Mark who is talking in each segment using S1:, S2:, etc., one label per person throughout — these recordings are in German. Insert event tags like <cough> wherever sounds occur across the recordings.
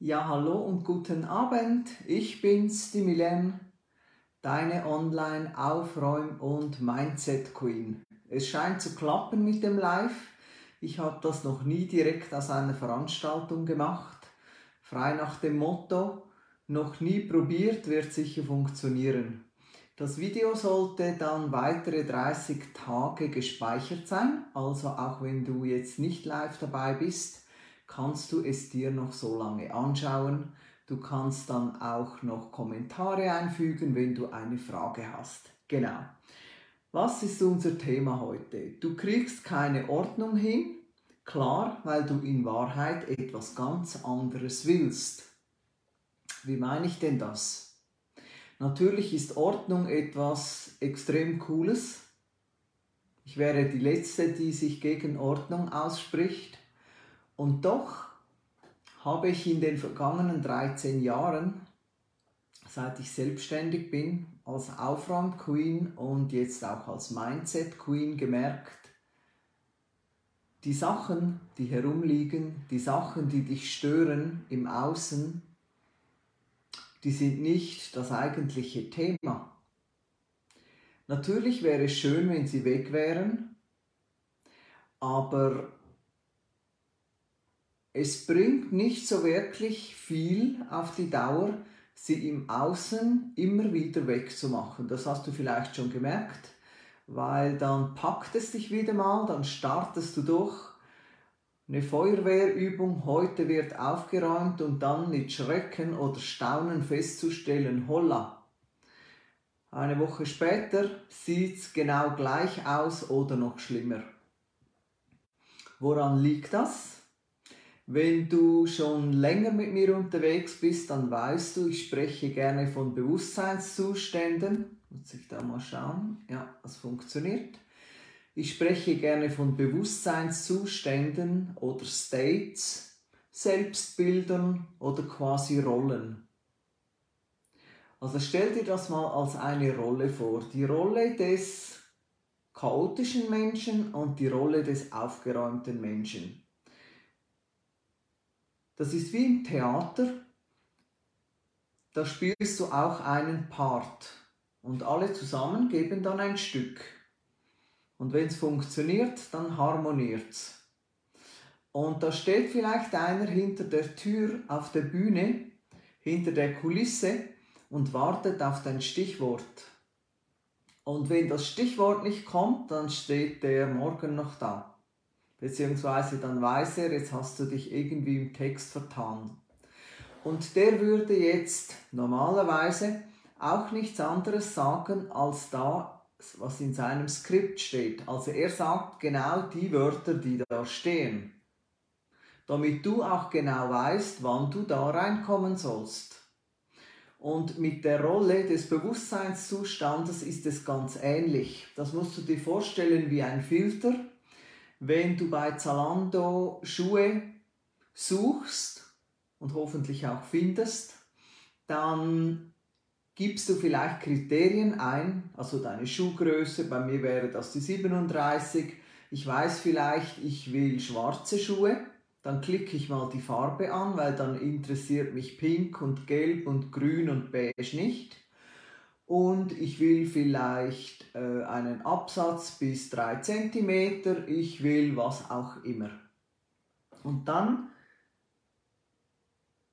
S1: Ja, hallo und guten Abend. Ich bin's, die Milene, deine Online-Aufräum- und Mindset-Queen. Es scheint zu klappen mit dem Live. Ich habe das noch nie direkt aus einer Veranstaltung gemacht. Frei nach dem Motto, noch nie probiert, wird sicher funktionieren. Das Video sollte dann weitere 30 Tage gespeichert sein, also auch wenn du jetzt nicht live dabei bist kannst du es dir noch so lange anschauen. Du kannst dann auch noch Kommentare einfügen, wenn du eine Frage hast. Genau. Was ist unser Thema heute? Du kriegst keine Ordnung hin, klar, weil du in Wahrheit etwas ganz anderes willst. Wie meine ich denn das? Natürlich ist Ordnung etwas extrem Cooles. Ich wäre die Letzte, die sich gegen Ordnung ausspricht. Und doch habe ich in den vergangenen 13 Jahren, seit ich selbstständig bin, als Aufräum-Queen und jetzt auch als Mindset-Queen gemerkt, die Sachen, die herumliegen, die Sachen, die dich stören im Außen, die sind nicht das eigentliche Thema. Natürlich wäre es schön, wenn sie weg wären, aber es bringt nicht so wirklich viel auf die Dauer, sie im Außen immer wieder wegzumachen. Das hast du vielleicht schon gemerkt, weil dann packt es dich wieder mal, dann startest du durch eine Feuerwehrübung, heute wird aufgeräumt und dann mit Schrecken oder Staunen festzustellen, holla. Eine Woche später sieht es genau gleich aus oder noch schlimmer. Woran liegt das? Wenn du schon länger mit mir unterwegs bist, dann weißt du, ich spreche gerne von Bewusstseinszuständen. Muss ich da mal schauen? Ja, das funktioniert. Ich spreche gerne von Bewusstseinszuständen oder States, Selbstbildern oder quasi Rollen. Also stell dir das mal als eine Rolle vor. Die Rolle des chaotischen Menschen und die Rolle des aufgeräumten Menschen. Das ist wie im Theater. Da spielst du auch einen Part. Und alle zusammen geben dann ein Stück. Und wenn es funktioniert, dann harmoniert es. Und da steht vielleicht einer hinter der Tür auf der Bühne, hinter der Kulisse und wartet auf dein Stichwort. Und wenn das Stichwort nicht kommt, dann steht der morgen noch da beziehungsweise dann weiß er, jetzt hast du dich irgendwie im Text vertan. Und der würde jetzt normalerweise auch nichts anderes sagen als da, was in seinem Skript steht. Also er sagt genau die Wörter, die da stehen, damit du auch genau weißt, wann du da reinkommen sollst. Und mit der Rolle des Bewusstseinszustandes ist es ganz ähnlich. Das musst du dir vorstellen wie ein Filter wenn du bei Zalando Schuhe suchst und hoffentlich auch findest, dann gibst du vielleicht Kriterien ein, also deine Schuhgröße, bei mir wäre das die 37, ich weiß vielleicht, ich will schwarze Schuhe, dann klicke ich mal die Farbe an, weil dann interessiert mich pink und gelb und grün und beige nicht und ich will vielleicht äh, einen Absatz bis 3 cm, ich will was auch immer. Und dann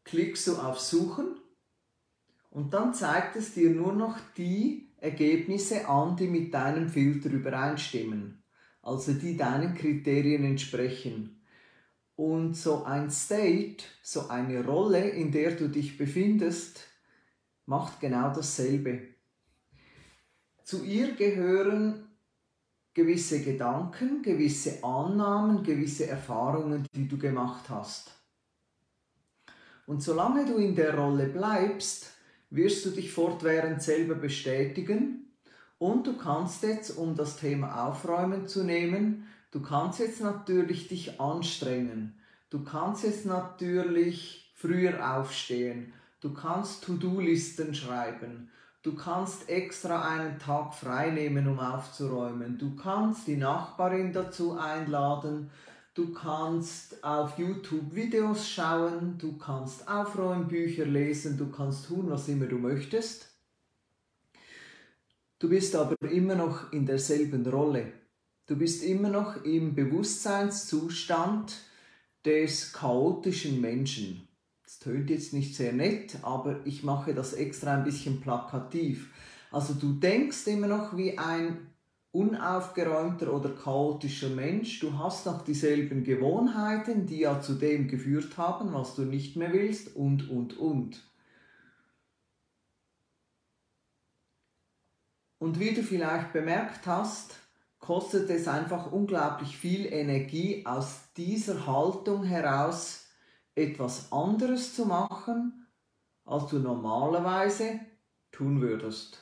S1: klickst du auf Suchen und dann zeigt es dir nur noch die Ergebnisse an, die mit deinem Filter übereinstimmen, also die deinen Kriterien entsprechen. Und so ein State, so eine Rolle, in der du dich befindest, macht genau dasselbe. Zu ihr gehören gewisse Gedanken, gewisse Annahmen, gewisse Erfahrungen, die du gemacht hast. Und solange du in der Rolle bleibst, wirst du dich fortwährend selber bestätigen und du kannst jetzt, um das Thema Aufräumen zu nehmen, du kannst jetzt natürlich dich anstrengen. Du kannst jetzt natürlich früher aufstehen. Du kannst To-Do-Listen schreiben. Du kannst extra einen Tag frei nehmen, um aufzuräumen. Du kannst die Nachbarin dazu einladen. du kannst auf YouTube Videos schauen, du kannst Aufräumbücher lesen, du kannst tun, was immer du möchtest. Du bist aber immer noch in derselben Rolle. Du bist immer noch im Bewusstseinszustand des chaotischen Menschen. Tönt jetzt nicht sehr nett, aber ich mache das extra ein bisschen plakativ. Also du denkst immer noch wie ein unaufgeräumter oder chaotischer Mensch. Du hast noch dieselben Gewohnheiten, die ja zu dem geführt haben, was du nicht mehr willst und, und, und. Und wie du vielleicht bemerkt hast, kostet es einfach unglaublich viel Energie, aus dieser Haltung heraus etwas anderes zu machen, als du normalerweise tun würdest.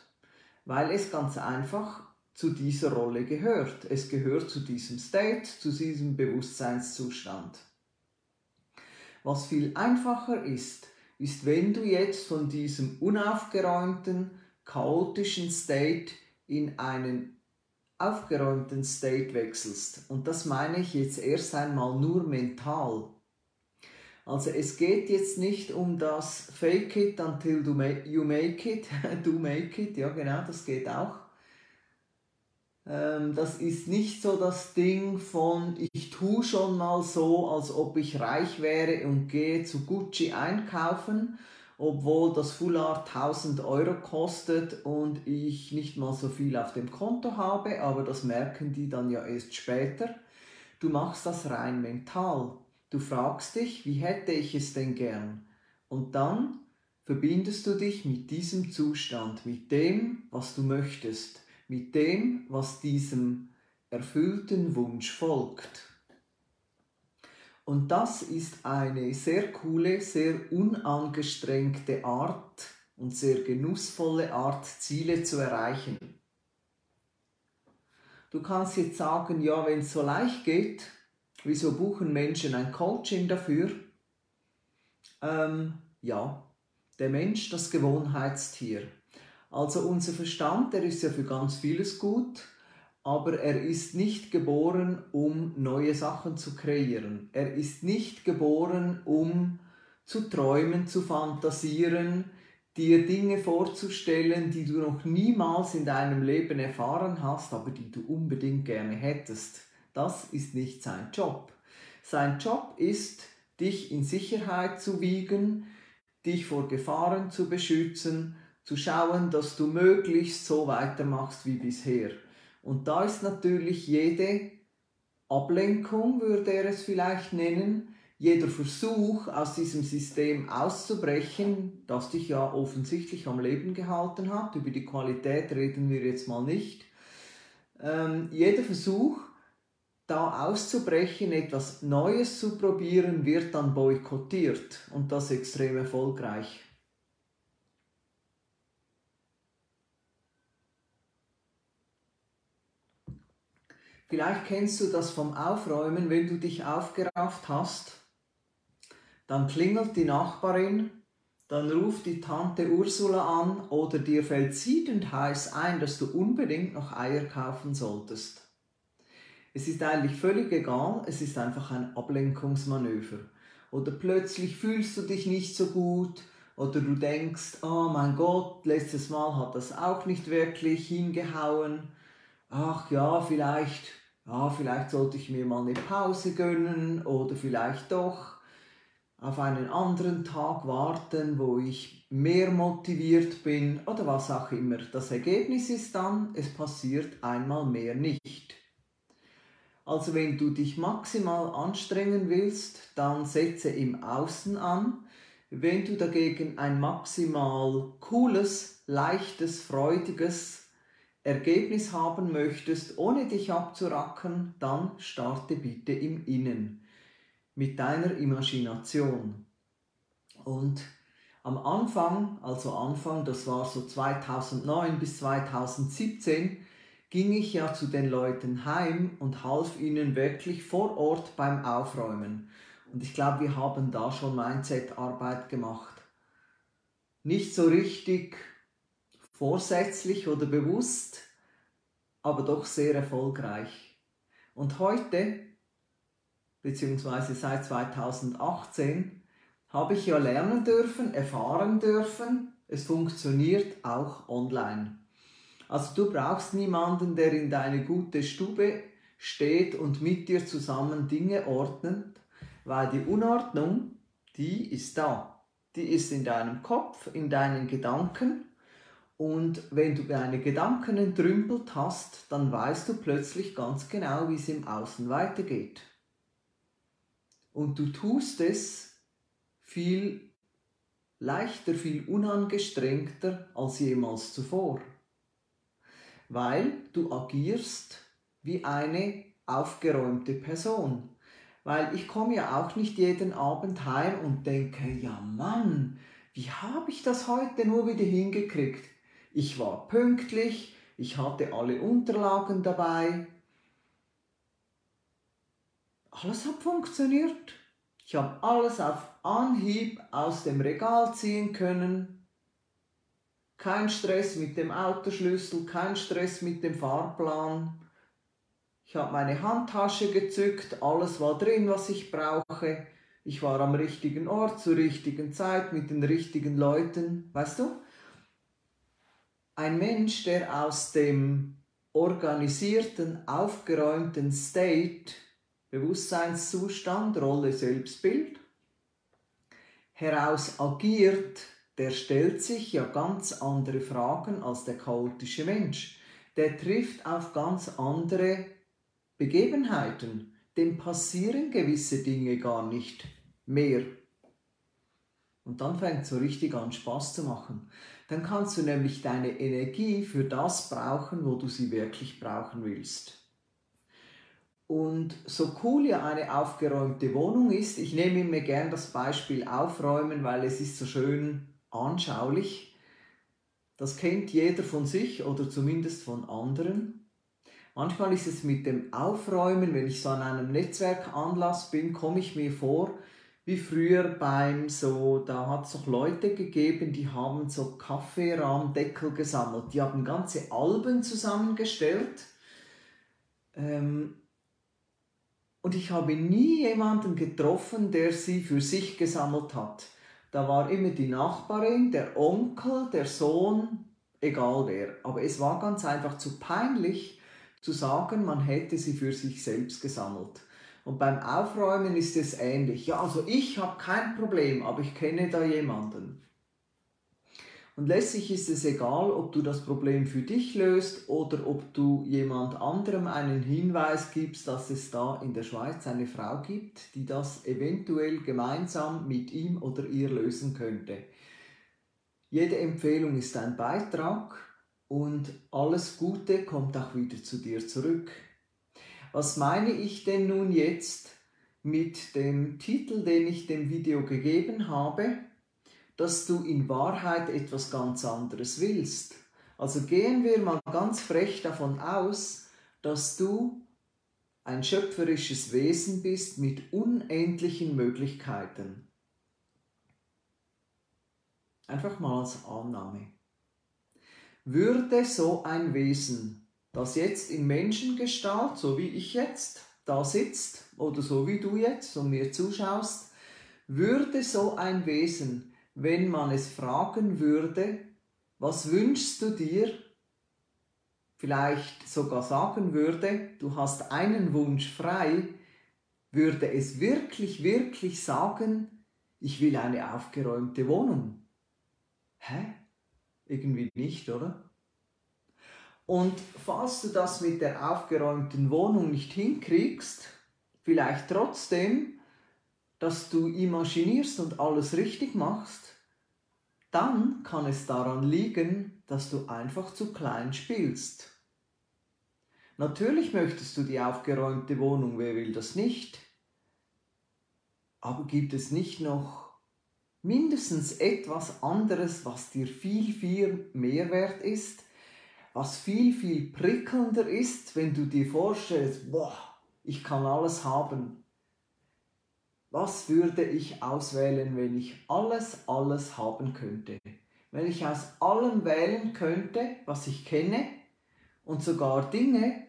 S1: Weil es ganz einfach zu dieser Rolle gehört. Es gehört zu diesem State, zu diesem Bewusstseinszustand. Was viel einfacher ist, ist, wenn du jetzt von diesem unaufgeräumten, chaotischen State in einen aufgeräumten State wechselst. Und das meine ich jetzt erst einmal nur mental. Also es geht jetzt nicht um das Fake it until you make it, <laughs> do make it, ja genau, das geht auch. Ähm, das ist nicht so das Ding von ich tue schon mal so, als ob ich reich wäre und gehe zu Gucci einkaufen obwohl das Foulard 1000 Euro kostet und ich nicht mal so viel auf dem Konto habe, aber das merken die dann ja erst später. Du machst das rein mental. Du fragst dich, wie hätte ich es denn gern? Und dann verbindest du dich mit diesem Zustand, mit dem, was du möchtest, mit dem, was diesem erfüllten Wunsch folgt. Und das ist eine sehr coole, sehr unangestrengte Art und sehr genussvolle Art, Ziele zu erreichen. Du kannst jetzt sagen, ja, wenn es so leicht geht, wieso buchen Menschen ein Coaching dafür? Ähm, ja, der Mensch, das Gewohnheitstier. Also unser Verstand, der ist ja für ganz vieles gut, aber er ist nicht geboren, um neue Sachen zu kreieren. Er ist nicht geboren, um zu träumen, zu fantasieren, dir Dinge vorzustellen, die du noch niemals in deinem Leben erfahren hast, aber die du unbedingt gerne hättest. Das ist nicht sein Job. Sein Job ist, dich in Sicherheit zu wiegen, dich vor Gefahren zu beschützen, zu schauen, dass du möglichst so weitermachst wie bisher. Und da ist natürlich jede Ablenkung, würde er es vielleicht nennen, jeder Versuch aus diesem System auszubrechen, das dich ja offensichtlich am Leben gehalten hat, über die Qualität reden wir jetzt mal nicht, ähm, jeder Versuch, da auszubrechen, etwas Neues zu probieren, wird dann boykottiert und das extrem erfolgreich. Vielleicht kennst du das vom Aufräumen, wenn du dich aufgerafft hast, dann klingelt die Nachbarin, dann ruft die Tante Ursula an oder dir fällt siedend heiß ein, dass du unbedingt noch Eier kaufen solltest. Es ist eigentlich völlig egal, es ist einfach ein Ablenkungsmanöver. Oder plötzlich fühlst du dich nicht so gut oder du denkst, oh mein Gott, letztes Mal hat das auch nicht wirklich hingehauen. Ach ja, vielleicht ja, vielleicht sollte ich mir mal eine Pause gönnen oder vielleicht doch auf einen anderen Tag warten, wo ich mehr motiviert bin oder was auch immer. Das Ergebnis ist dann, es passiert einmal mehr nicht. Also wenn du dich maximal anstrengen willst, dann setze im Außen an. Wenn du dagegen ein maximal cooles, leichtes, freudiges Ergebnis haben möchtest, ohne dich abzuracken, dann starte bitte im Innen mit deiner Imagination. Und am Anfang, also Anfang, das war so 2009 bis 2017, ging ich ja zu den Leuten heim und half ihnen wirklich vor Ort beim Aufräumen. Und ich glaube, wir haben da schon Mindset-Arbeit gemacht. Nicht so richtig vorsätzlich oder bewusst, aber doch sehr erfolgreich. Und heute beziehungsweise seit 2018, habe ich ja lernen dürfen, erfahren dürfen, es funktioniert auch online. Also du brauchst niemanden, der in deine gute Stube steht und mit dir zusammen Dinge ordnet, weil die Unordnung, die ist da. Die ist in deinem Kopf, in deinen Gedanken und wenn du deine Gedanken entrümpelt hast, dann weißt du plötzlich ganz genau, wie es im Außen weitergeht. Und du tust es viel leichter, viel unangestrengter als jemals zuvor. Weil du agierst wie eine aufgeräumte Person. Weil ich komme ja auch nicht jeden Abend heim und denke, ja Mann, wie habe ich das heute nur wieder hingekriegt? Ich war pünktlich, ich hatte alle Unterlagen dabei. Alles hat funktioniert. Ich habe alles auf Anhieb aus dem Regal ziehen können. Kein Stress mit dem Autoschlüssel, kein Stress mit dem Fahrplan. Ich habe meine Handtasche gezückt, alles war drin, was ich brauche. Ich war am richtigen Ort zur richtigen Zeit mit den richtigen Leuten. Weißt du? ein Mensch, der aus dem organisierten, aufgeräumten State, Bewusstseinszustand, Rolle, Selbstbild, heraus agiert, der stellt sich ja ganz andere Fragen als der chaotische Mensch. Der trifft auf ganz andere Begebenheiten. Dem passieren gewisse Dinge gar nicht mehr. Und dann fängt es so richtig an Spaß zu machen dann kannst du nämlich deine Energie für das brauchen, wo du sie wirklich brauchen willst. Und so cool ja eine aufgeräumte Wohnung ist, ich nehme immer gern das Beispiel Aufräumen, weil es ist so schön anschaulich. Das kennt jeder von sich oder zumindest von anderen. Manchmal ist es mit dem Aufräumen, wenn ich so an einem Netzwerkanlass bin, komme ich mir vor, wie früher beim so, da hat es auch Leute gegeben, die haben so Kaffeerahmdeckel gesammelt. Die haben ganze Alben zusammengestellt. Ähm, und ich habe nie jemanden getroffen, der sie für sich gesammelt hat. Da war immer die Nachbarin, der Onkel, der Sohn, egal wer. Aber es war ganz einfach zu peinlich zu sagen, man hätte sie für sich selbst gesammelt. Und beim Aufräumen ist es ähnlich. Ja, also ich habe kein Problem, aber ich kenne da jemanden. Und letztlich ist es egal, ob du das Problem für dich löst oder ob du jemand anderem einen Hinweis gibst, dass es da in der Schweiz eine Frau gibt, die das eventuell gemeinsam mit ihm oder ihr lösen könnte. Jede Empfehlung ist ein Beitrag und alles Gute kommt auch wieder zu dir zurück. Was meine ich denn nun jetzt mit dem Titel, den ich dem Video gegeben habe, dass du in Wahrheit etwas ganz anderes willst? Also gehen wir mal ganz frech davon aus, dass du ein schöpferisches Wesen bist mit unendlichen Möglichkeiten. Einfach mal als Annahme. Würde so ein Wesen das jetzt in Menschengestalt, so wie ich jetzt, da sitzt oder so wie du jetzt und mir zuschaust, würde so ein Wesen, wenn man es fragen würde, was wünschst du dir, vielleicht sogar sagen würde, du hast einen Wunsch frei, würde es wirklich, wirklich sagen, ich will eine aufgeräumte Wohnung. Hä? Irgendwie nicht, oder? Und falls du das mit der aufgeräumten Wohnung nicht hinkriegst, vielleicht trotzdem, dass du imaginierst und alles richtig machst, dann kann es daran liegen, dass du einfach zu klein spielst. Natürlich möchtest du die aufgeräumte Wohnung, wer will das nicht? Aber gibt es nicht noch mindestens etwas anderes, was dir viel, viel mehr wert ist, was viel, viel prickelnder ist, wenn du dir vorstellst, boah, ich kann alles haben. Was würde ich auswählen, wenn ich alles, alles haben könnte? Wenn ich aus allem wählen könnte, was ich kenne und sogar Dinge,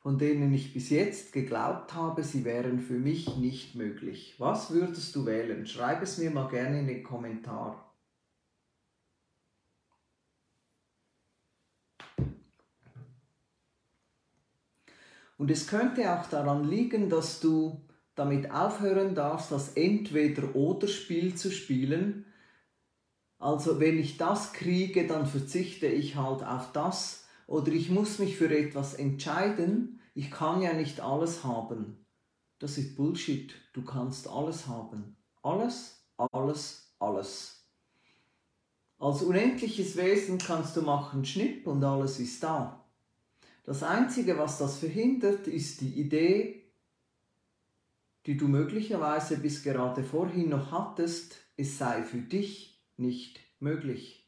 S1: von denen ich bis jetzt geglaubt habe, sie wären für mich nicht möglich. Was würdest du wählen? Schreib es mir mal gerne in den Kommentar. Und es könnte auch daran liegen, dass du damit aufhören darfst, das Entweder-Oder-Spiel zu spielen. Also wenn ich das kriege, dann verzichte ich halt auf das oder ich muss mich für etwas entscheiden. Ich kann ja nicht alles haben. Das ist Bullshit. Du kannst alles haben. Alles, alles, alles. Als unendliches Wesen kannst du machen Schnipp und alles ist da. Das Einzige, was das verhindert, ist die Idee, die du möglicherweise bis gerade vorhin noch hattest, es sei für dich nicht möglich.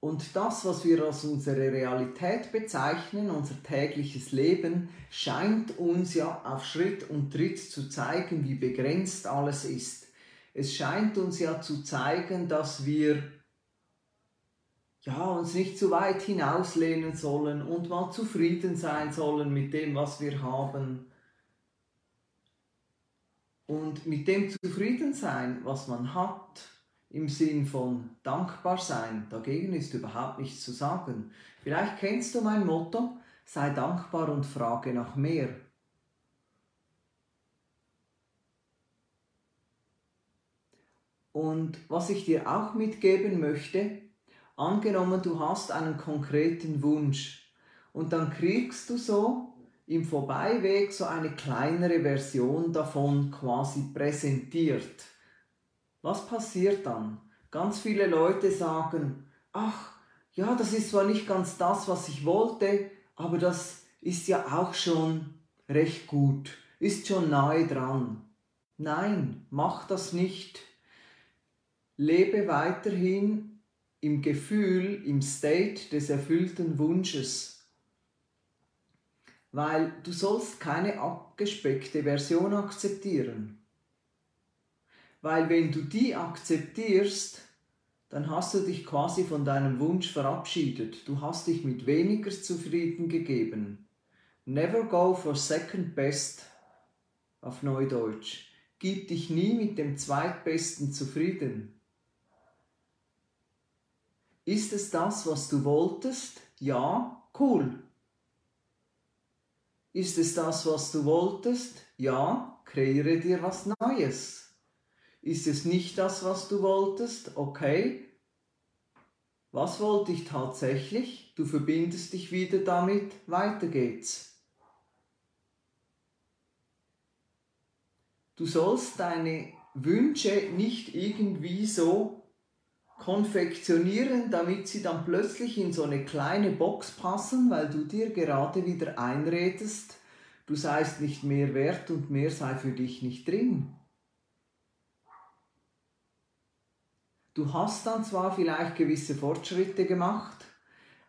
S1: Und das, was wir als unsere Realität bezeichnen, unser tägliches Leben, scheint uns ja auf Schritt und Tritt zu zeigen, wie begrenzt alles ist. Es scheint uns ja zu zeigen, dass wir ja, uns nicht zu weit hinauslehnen sollen und mal zufrieden sein sollen mit dem, was wir haben. Und mit dem zufrieden sein, was man hat, im Sinn von dankbar sein, dagegen ist überhaupt nichts zu sagen. Vielleicht kennst du mein Motto, sei dankbar und frage nach mehr. Und was ich dir auch mitgeben möchte, Angenommen, du hast einen konkreten Wunsch und dann kriegst du so im Vorbeiweg so eine kleinere Version davon quasi präsentiert. Was passiert dann? Ganz viele Leute sagen, ach, ja, das ist zwar nicht ganz das, was ich wollte, aber das ist ja auch schon recht gut, ist schon nahe dran. Nein, mach das nicht. Lebe weiterhin im Gefühl, im State des erfüllten Wunsches. Weil du sollst keine abgespeckte Version akzeptieren. Weil wenn du die akzeptierst, dann hast du dich quasi von deinem Wunsch verabschiedet. Du hast dich mit weniger zufrieden gegeben. Never go for second best auf Neudeutsch. Gib dich nie mit dem zweitbesten zufrieden. Ist es das, was du wolltest? Ja, cool. Ist es das, was du wolltest? Ja, kreiere dir was Neues. Ist es nicht das, was du wolltest? Okay. Was wollte ich tatsächlich? Du verbindest dich wieder damit, weiter geht's. Du sollst deine Wünsche nicht irgendwie so konfektionieren, damit sie dann plötzlich in so eine kleine Box passen, weil du dir gerade wieder einredest, du seist nicht mehr wert und mehr sei für dich nicht drin. Du hast dann zwar vielleicht gewisse Fortschritte gemacht,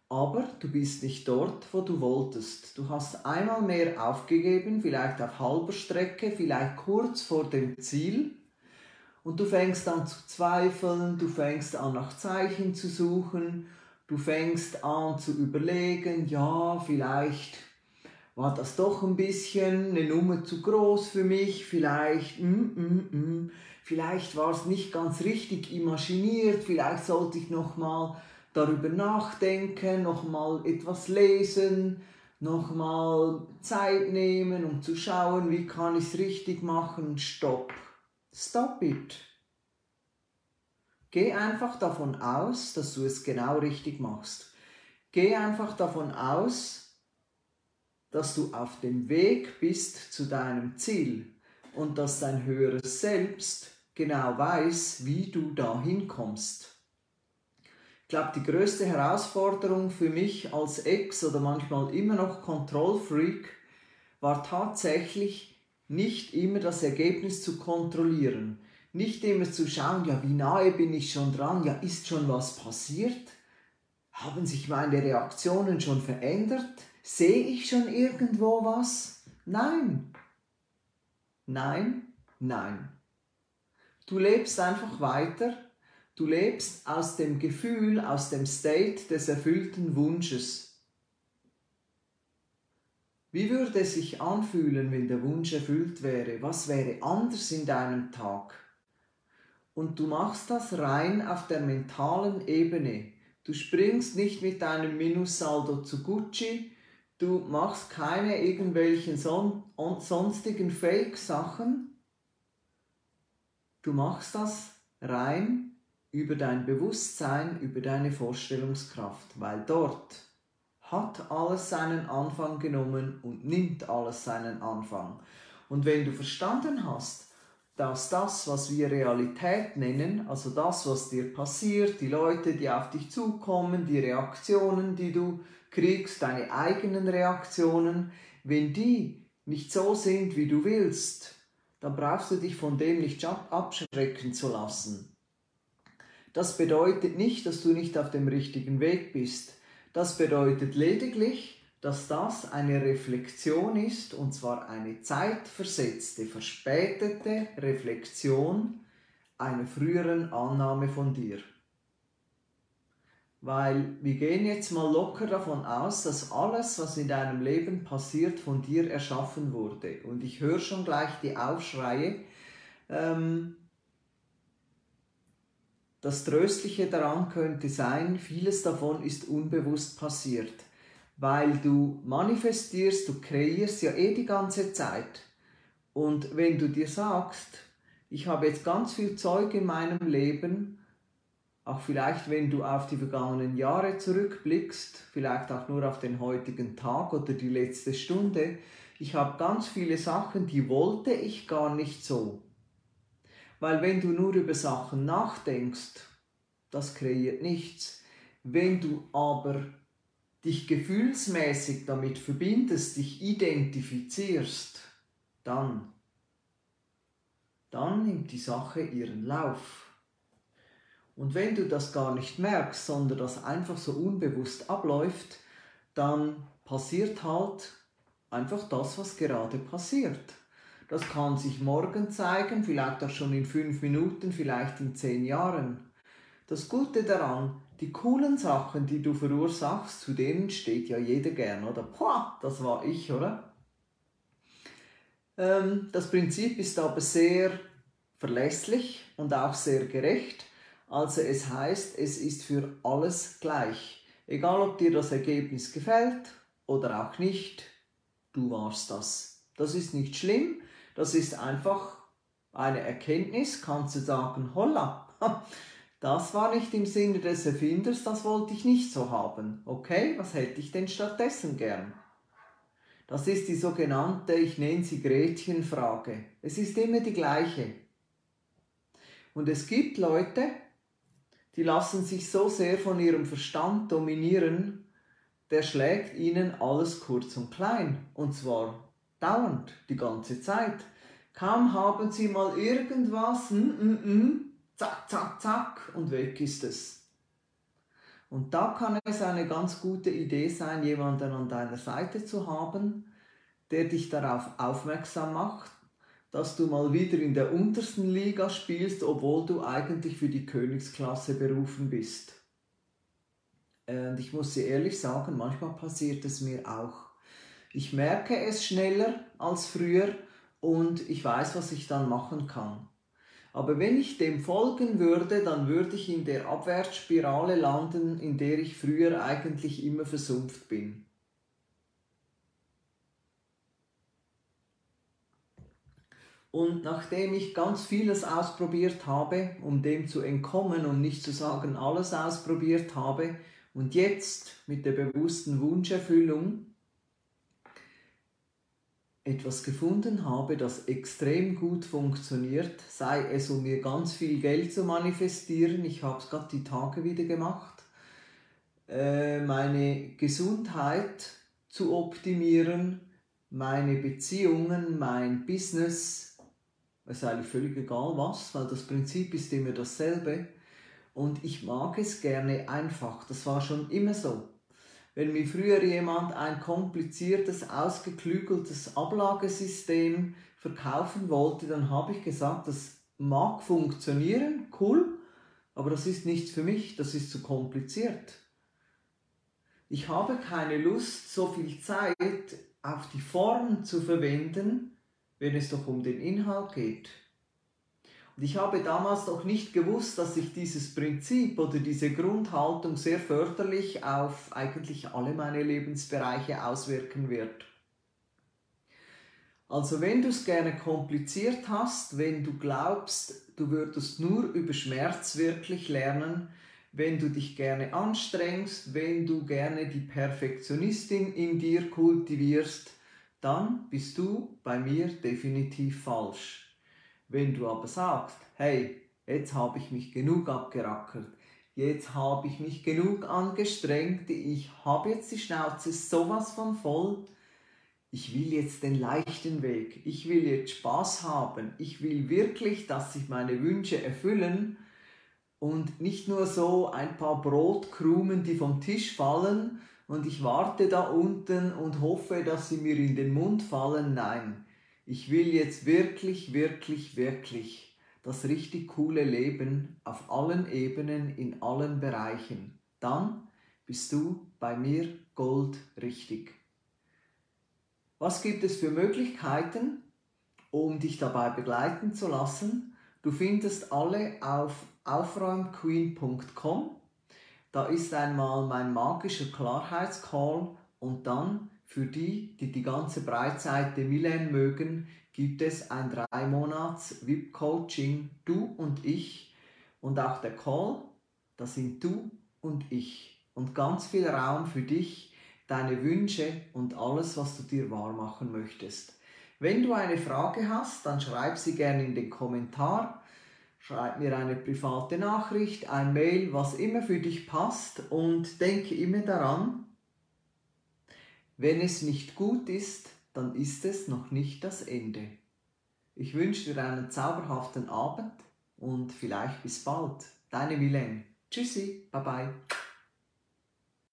S1: aber du bist nicht dort, wo du wolltest. Du hast einmal mehr aufgegeben, vielleicht auf halber Strecke, vielleicht kurz vor dem Ziel und du fängst an zu zweifeln, du fängst an nach Zeichen zu suchen, du fängst an zu überlegen, ja, vielleicht war das doch ein bisschen eine Nummer zu groß für mich, vielleicht, mm, mm, mm, vielleicht war es nicht ganz richtig imaginiert, vielleicht sollte ich nochmal darüber nachdenken, nochmal etwas lesen, nochmal Zeit nehmen, um zu schauen, wie kann ich es richtig machen, stopp. Stop it. Geh einfach davon aus, dass du es genau richtig machst. Geh einfach davon aus, dass du auf dem Weg bist zu deinem Ziel und dass dein höheres Selbst genau weiß, wie du dahin kommst. Ich glaube, die größte Herausforderung für mich als Ex oder manchmal immer noch Kontrollfreak war tatsächlich nicht immer das Ergebnis zu kontrollieren, nicht immer zu schauen, ja, wie nahe bin ich schon dran, ja, ist schon was passiert? Haben sich meine Reaktionen schon verändert? Sehe ich schon irgendwo was? Nein. Nein, nein. Du lebst einfach weiter. Du lebst aus dem Gefühl, aus dem State des erfüllten Wunsches. Wie würde es sich anfühlen, wenn der Wunsch erfüllt wäre? Was wäre anders in deinem Tag? Und du machst das rein auf der mentalen Ebene. Du springst nicht mit deinem Minussaldo zu Gucci, du machst keine irgendwelchen son sonstigen Fake-Sachen. Du machst das rein über dein Bewusstsein, über deine Vorstellungskraft, weil dort hat alles seinen Anfang genommen und nimmt alles seinen Anfang. Und wenn du verstanden hast, dass das, was wir Realität nennen, also das, was dir passiert, die Leute, die auf dich zukommen, die Reaktionen, die du kriegst, deine eigenen Reaktionen, wenn die nicht so sind, wie du willst, dann brauchst du dich von dem nicht abschrecken zu lassen. Das bedeutet nicht, dass du nicht auf dem richtigen Weg bist. Das bedeutet lediglich, dass das eine Reflexion ist, und zwar eine zeitversetzte, verspätete Reflexion einer früheren Annahme von dir. Weil wir gehen jetzt mal locker davon aus, dass alles, was in deinem Leben passiert, von dir erschaffen wurde. Und ich höre schon gleich die Aufschreie. Ähm, das Tröstliche daran könnte sein, vieles davon ist unbewusst passiert, weil du manifestierst, du kreierst ja eh die ganze Zeit. Und wenn du dir sagst, ich habe jetzt ganz viel Zeug in meinem Leben, auch vielleicht wenn du auf die vergangenen Jahre zurückblickst, vielleicht auch nur auf den heutigen Tag oder die letzte Stunde, ich habe ganz viele Sachen, die wollte ich gar nicht so. Weil wenn du nur über Sachen nachdenkst, das kreiert nichts. Wenn du aber dich gefühlsmäßig damit verbindest, dich identifizierst, dann, dann nimmt die Sache ihren Lauf. Und wenn du das gar nicht merkst, sondern das einfach so unbewusst abläuft, dann passiert halt einfach das, was gerade passiert. Das kann sich morgen zeigen, vielleicht auch schon in fünf Minuten, vielleicht in zehn Jahren. Das Gute daran, die coolen Sachen, die du verursachst, zu denen steht ja jeder gern, oder? Boah, das war ich, oder? Ähm, das Prinzip ist aber sehr verlässlich und auch sehr gerecht. Also es heißt, es ist für alles gleich. Egal ob dir das Ergebnis gefällt oder auch nicht, du warst das. Das ist nicht schlimm, das ist einfach eine Erkenntnis, kannst du sagen, holla, <laughs> das war nicht im Sinne des Erfinders, das wollte ich nicht so haben. Okay, was hätte ich denn stattdessen gern? Das ist die sogenannte, ich nenne sie Gretchenfrage. Es ist immer die gleiche. Und es gibt Leute, die lassen sich so sehr von ihrem Verstand dominieren, der schlägt ihnen alles kurz und klein. Und zwar Dauernd, die ganze Zeit. Kaum haben sie mal irgendwas, mm, mm, mm, zack, zack, zack, und weg ist es. Und da kann es eine ganz gute Idee sein, jemanden an deiner Seite zu haben, der dich darauf aufmerksam macht, dass du mal wieder in der untersten Liga spielst, obwohl du eigentlich für die Königsklasse berufen bist. Und ich muss dir ehrlich sagen, manchmal passiert es mir auch. Ich merke es schneller als früher und ich weiß, was ich dann machen kann. Aber wenn ich dem folgen würde, dann würde ich in der Abwärtsspirale landen, in der ich früher eigentlich immer versumpft bin. Und nachdem ich ganz vieles ausprobiert habe, um dem zu entkommen und nicht zu sagen, alles ausprobiert habe, und jetzt mit der bewussten Wunscherfüllung etwas gefunden habe, das extrem gut funktioniert, sei es um mir ganz viel Geld zu manifestieren, ich habe es gerade die Tage wieder gemacht, äh, meine Gesundheit zu optimieren, meine Beziehungen, mein Business, es eigentlich völlig egal was, weil das Prinzip ist immer dasselbe. Und ich mag es gerne einfach, das war schon immer so. Wenn mir früher jemand ein kompliziertes, ausgeklügeltes Ablagesystem verkaufen wollte, dann habe ich gesagt, das mag funktionieren, cool, aber das ist nichts für mich, das ist zu kompliziert. Ich habe keine Lust, so viel Zeit auf die Form zu verwenden, wenn es doch um den Inhalt geht. Und ich habe damals noch nicht gewusst, dass sich dieses Prinzip oder diese Grundhaltung sehr förderlich auf eigentlich alle meine Lebensbereiche auswirken wird. Also wenn du es gerne kompliziert hast, wenn du glaubst, du würdest nur über Schmerz wirklich lernen, wenn du dich gerne anstrengst, wenn du gerne die Perfektionistin in dir kultivierst, dann bist du bei mir definitiv falsch. Wenn du aber sagst, hey, jetzt habe ich mich genug abgerackert, jetzt habe ich mich genug angestrengt, ich habe jetzt die Schnauze sowas von voll, ich will jetzt den leichten Weg, ich will jetzt Spaß haben, ich will wirklich, dass sich meine Wünsche erfüllen und nicht nur so ein paar Brotkrumen, die vom Tisch fallen und ich warte da unten und hoffe, dass sie mir in den Mund fallen. Nein, ich will jetzt wirklich, wirklich, wirklich das richtig coole Leben auf allen Ebenen, in allen Bereichen. Dann bist du bei mir Gold richtig. Was gibt es für Möglichkeiten, um dich dabei begleiten zu lassen? Du findest alle auf aufräumqueen.com. Da ist einmal mein magischer Klarheitscall und dann für die, die die ganze Breitseite Milen mögen, gibt es ein 3 Monats VIP Coaching Du und ich und auch der Call, das sind du und ich und ganz viel Raum für dich deine Wünsche und alles, was du dir wahr machen möchtest. Wenn du eine Frage hast, dann schreib sie gerne in den Kommentar. Schreib mir eine private Nachricht, ein Mail, was immer für dich passt und denke immer daran, wenn es nicht gut ist, dann ist es noch nicht das Ende. Ich wünsche dir einen zauberhaften Abend und vielleicht bis bald. Deine Milene. Tschüssi, bye bye.